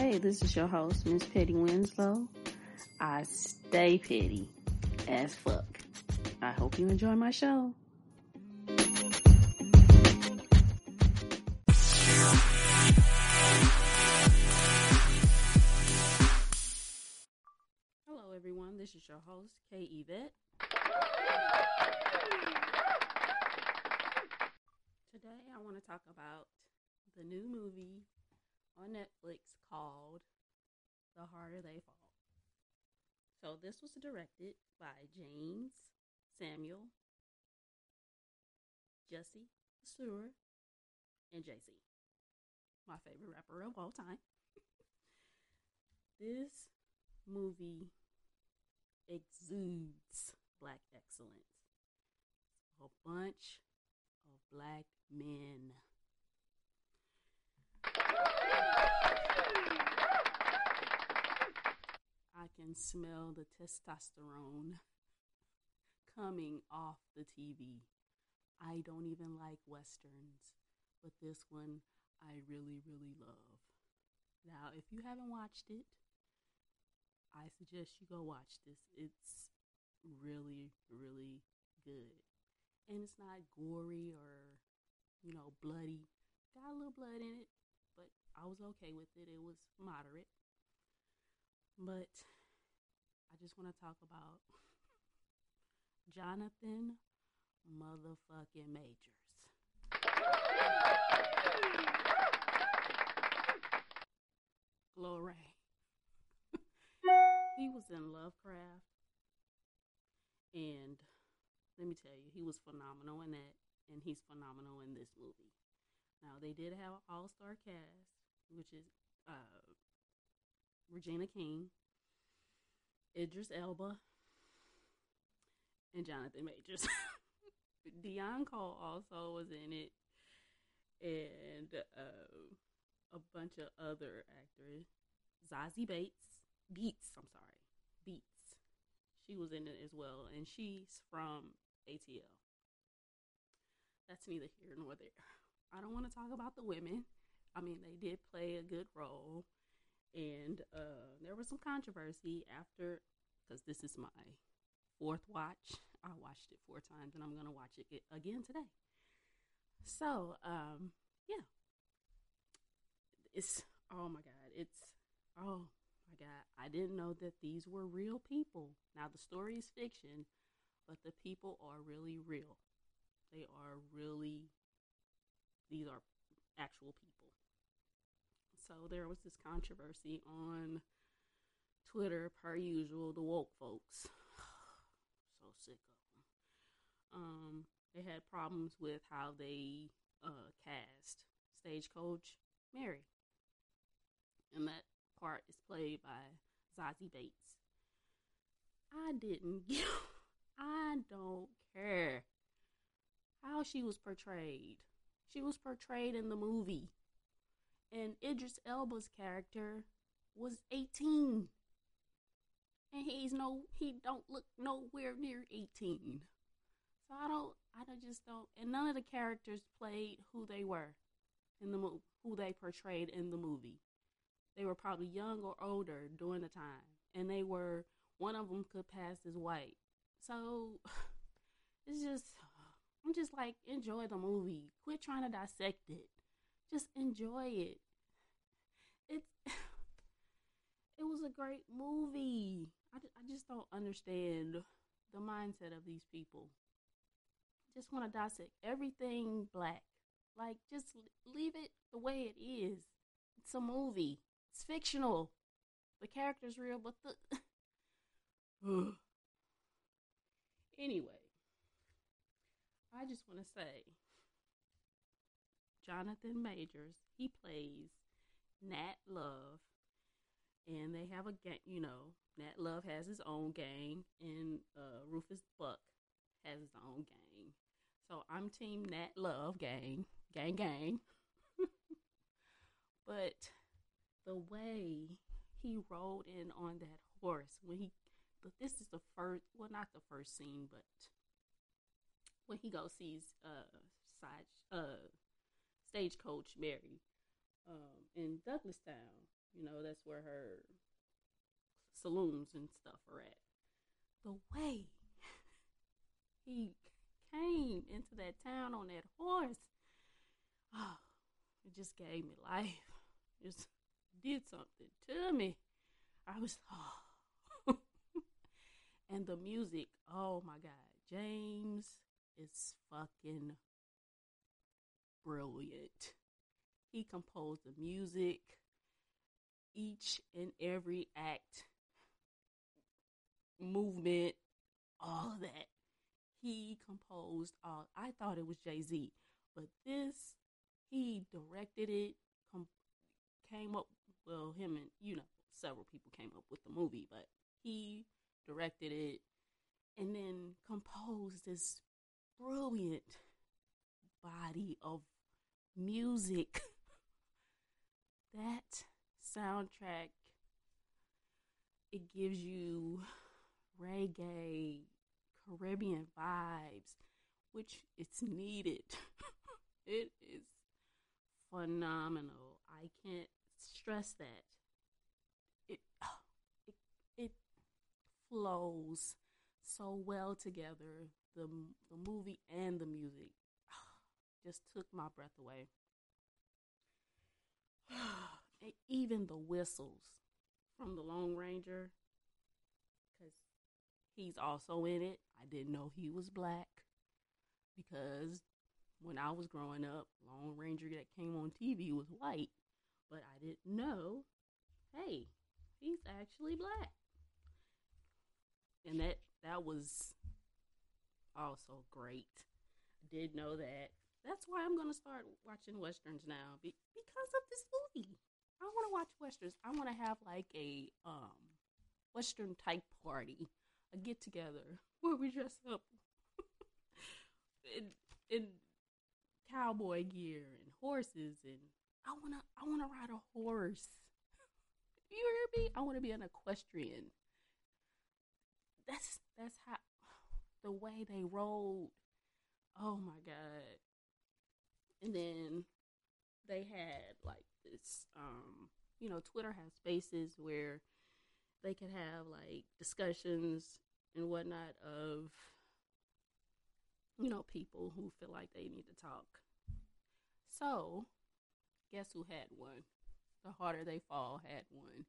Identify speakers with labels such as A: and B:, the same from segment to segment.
A: Hey, this is your host, Miss Petty Winslow. I stay petty as fuck. I hope you enjoy my show. Hello, everyone. This is your host, Kay Yvette. Today, I want to talk about the new movie on Netflix called The Harder They Fall. So, this was directed by Jeymes Samuel, Jesse Stewart, and Jay Z, my favorite rapper of all time. this movie exudes black excellence. A bunch of black men. Can smell the testosterone coming off the TV. I don't even like westerns, but this one I really, really love. Now, if you haven't watched it, I suggest you go watch this. It's really, really good. And it's not gory or, you know, bloody. Got a little blood in it, but I was okay with it. It was moderate. But I just want to talk about Jonathan motherfucking Majors. Glory. he was in Lovecraft. And let me tell you, he was phenomenal in that. And he's phenomenal in this movie. Now, they did have an all star cast, which is uh, Regina King, Idris Elba, and Jonathan Majors. Deon Cole also was in it, and uh, a bunch of other actors. Zazie Bates, Beetz, I'm sorry, Beetz. She was in it as well, and she's from ATL. That's neither here nor there. I don't want to talk about the women. I mean, they did play a good role, and uh, there was some controversy after because this is my fourth watch. I watched it four times, and I'm gonna watch it again today. So, um, yeah, it's oh my god, it's oh my god. I didn't know that these were real people. Now the story is fiction, but the people are really real. They are really these are actual people. So there was this controversy on Twitter, per usual, the woke folks. so sick of them. Um, they had problems with how they uh, cast Stagecoach Mary. And that part is played by Zazie Bates. I didn't give, I don't care how she was portrayed. She was portrayed in the movie. And Idris Elba's character was 18. And he's no he don't look nowhere near 18. So I don't I don't just don't and none of the characters played who they were in the movie, who they portrayed in the movie. They were probably young or older during the time and they were one of them could pass as white. So it's just I'm just like, enjoy the movie. Quit trying to dissect it. Just enjoy it. It's it was a great movie. I, I just don't understand the mindset of these people. Just want to dissect everything black. Like, just leave it the way it is. It's a movie. It's fictional. The character's real, but the. anyway, I just want to say Jonathan Majors, he plays Nat Love, and they have a gang, you know, Nat Love has his own gang, and uh, Rufus Buck has his own gang. So I'm Team Nat Love gang, gang, gang. but the way he rode in on that horse when he, but this is the first, well, not the first scene, but when he goes sees uh side uh stagecoach Mary um in Douglastown You know, that's where her saloons and stuff are at. The way he came into that town on that horse, oh, it just gave me life. Just did something to me. I was, oh. and the music, oh my God. Jeymes is fucking brilliant. He composed the music, each and every act, movement, all that. He composed all. I thought it was Jay Z, but this, he directed it, com- came up, well, him and, you know, several people came up with the movie, but he directed it and then composed this brilliant body of music. that soundtrack it gives you reggae, Caribbean vibes, which it's needed. it is phenomenal. I can't stress that. It it it flows so well together. The the movie and the music just took my breath away. Even the whistles from the Lone Ranger, because he's also in it. I didn't know he was black because when I was growing up, Lone Ranger that came on TV was white, but I didn't know. Hey, he's actually black, and that that was also great. I did know that. That's why I'm gonna start watching westerns now be- because of this movie. I want to watch westerns. I want to have like a um western type party, a get together where we dress up in in cowboy gear and horses, and I wanna I wanna ride a horse. You hear me? I want to be an equestrian. That's that's how the way they rode. Oh my god! And then they had like this, um, you know, Twitter has spaces where they could have like discussions and whatnot of, you know, people who feel like they need to talk. So, guess who had one? The Harder They Fall had one.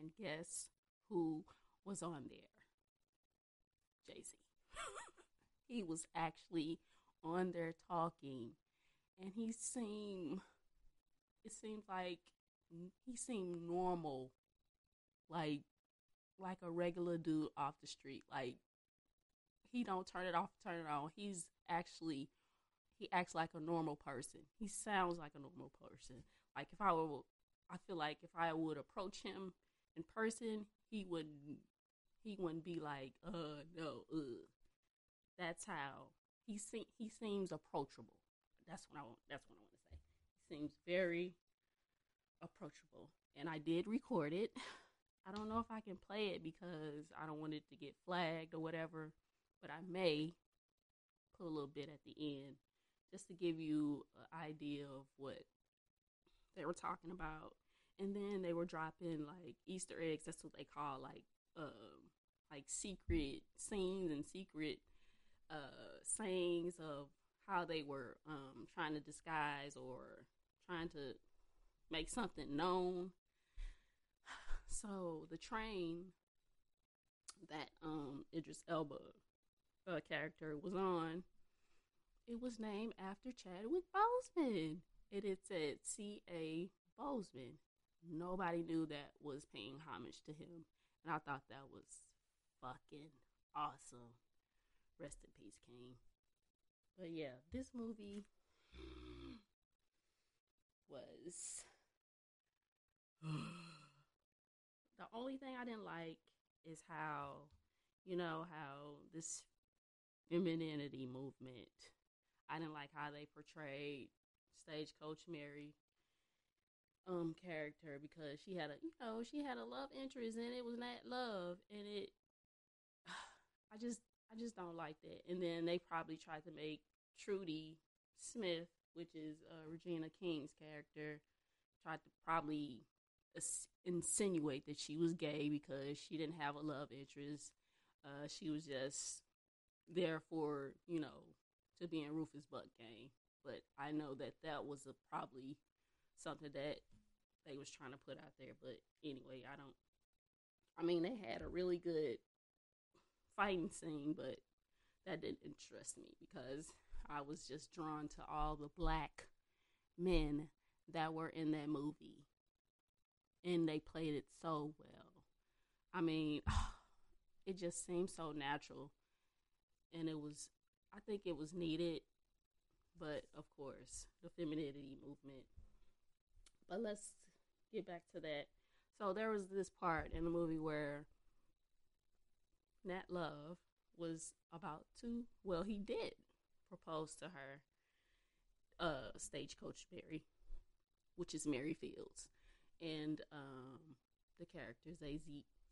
A: And guess who was on there? Jay Z. he was actually on there talking and he seemed it seemed like he seemed normal like like a regular dude off the street. Like he don't turn it off turn it on. He's actually he acts like a normal person. He sounds like a normal person. Like if i were i feel like if i would approach him in person he wouldn't he wouldn't be like uh no uh. That's how he se- he seems approachable that's what I want. That's what I want to say. He seems very approachable, and I did record it. I don't know if I can play it because I don't want it to get flagged or whatever, but I may put a little bit at the end just to give you an idea of what they were talking about. And then they were dropping like Easter eggs. That's what they call like um like secret scenes and secret uh sayings of how they were um, trying to disguise or trying to make something known. So the train that um, Idris Elba uh, character was on, it was named after Chadwick Boseman. It had said C.A. Boseman. Nobody knew that was paying homage to him. And I thought that was fucking awesome. Rest in peace, King. But yeah, this movie was the only thing I didn't like is how you know how this femininity movement I didn't like how they portrayed stagecoach Mary um character because she had a you know she had a love interest and it was not love and it I just I just don't like that. And then they probably tried to make Trudy Smith, which is uh, Regina King's character, tried to probably insinuate that she was gay because she didn't have a love interest. Uh, she was just there for you know to be in Rufus Buck game. But I know that that was a, probably something that they was trying to put out there. But anyway, I don't. I mean, they had a really good fighting scene, but that didn't interest me because I was just drawn to all the black men that were in that movie. And they played it so well. I mean, it just seemed so natural. And it was, I think it was needed. But of course, the femininity movement. But let's get back to that. So there was this part in the movie where Nat Love was about to, well, he did propose to her, uh, stagecoach Mary, which is Mary Fields, and um, the character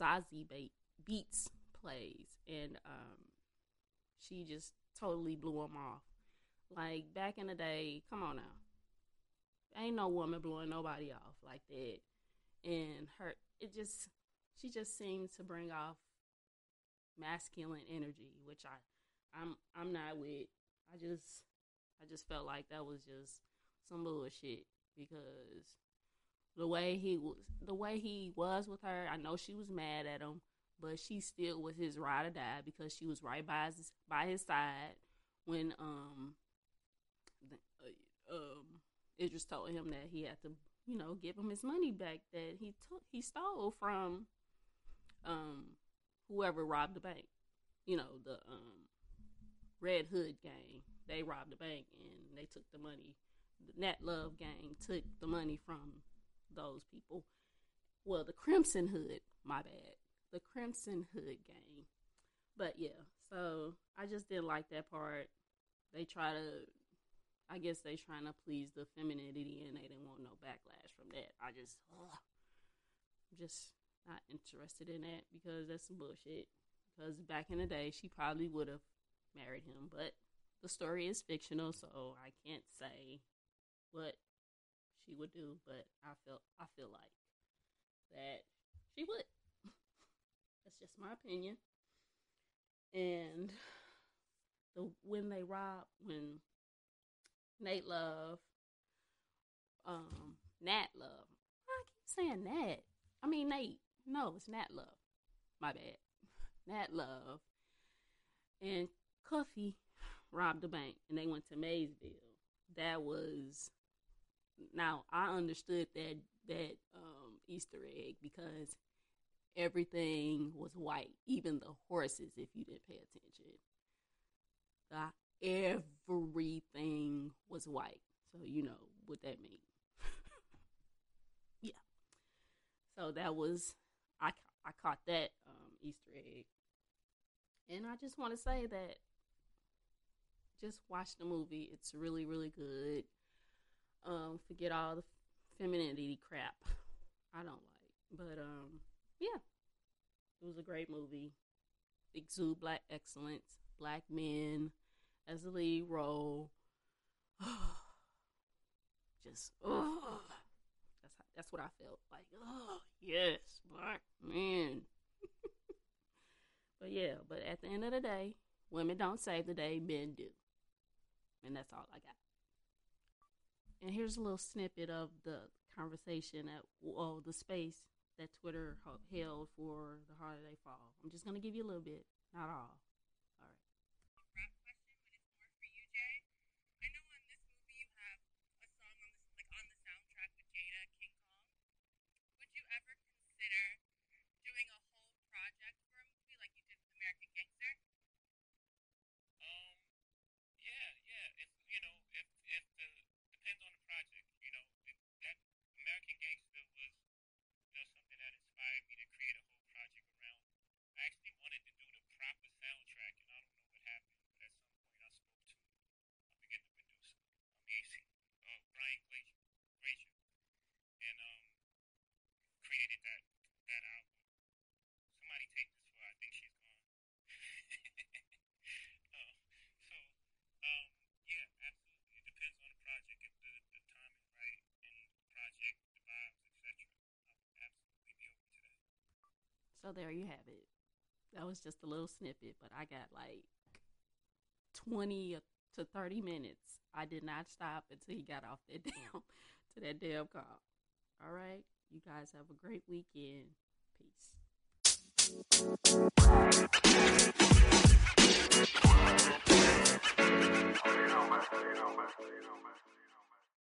A: Zazie Beetz plays, and um, she just totally blew him off. Like back in the day, come on now, ain't no woman blowing nobody off like that, and her it just she just seemed to bring off masculine energy, which I I'm I'm not with. I just I just felt like that was just some bullshit because the way he was the way he was with her, I know she was mad at him, but she still was his ride or die because she was right by his by his side when um the, uh, um Idris told him that he had to you know give him his money back that he took he stole from um whoever robbed the bank. You know, the um, Red Hood gang. They robbed the bank and they took the money. The Nat Love gang took the money from those people. Well, the Crimson Hood, my bad. The Crimson Hood gang. But yeah, so I just didn't like that part. They try to I guess they trying to please the femininity and they didn't want no backlash from that. I just ugh, just not interested in that because that's some bullshit. Because back in the day, she probably would have married him, but the story is fictional, so I can't say what she would do. But I feel I feel like that she would. that's just my opinion. And the when they rob when Nate Love, um, Nat Love. I keep saying Nat. I mean Nate. No, it's Nat Love. My bad. Nat Love and Cuffee robbed the bank and they went to Maysville. That was now I understood that that um, Easter egg because everything was white, even the horses. If you didn't pay attention, uh, everything was white. So you know what that means. yeah. So that was I caught that um, Easter egg, and I just want to say that just watch the movie. It's really really good. Um, forget all the femininity crap I don't like, but um, yeah, it was a great movie. Exude black excellence, black men as the lead role. just that's what I felt like. Oh yes, black men. but yeah, but at the end of the day, women don't save the day, men do, and that's all I got. And here's a little snippet of the conversation at well, the space that Twitter held for the Harder They Fall. I'm just gonna give you a little bit, not all.
B: Project Gangsta was you know, something that inspired me to create a whole project around. I actually wanted to do the proper soundtrack, and I don't know what happened.
A: So there you have it. That was just a little snippet, but I got like 20 to 30 minutes. I did not stop until he got off that damn to that damn call. All right. You guys have a great weekend. Peace.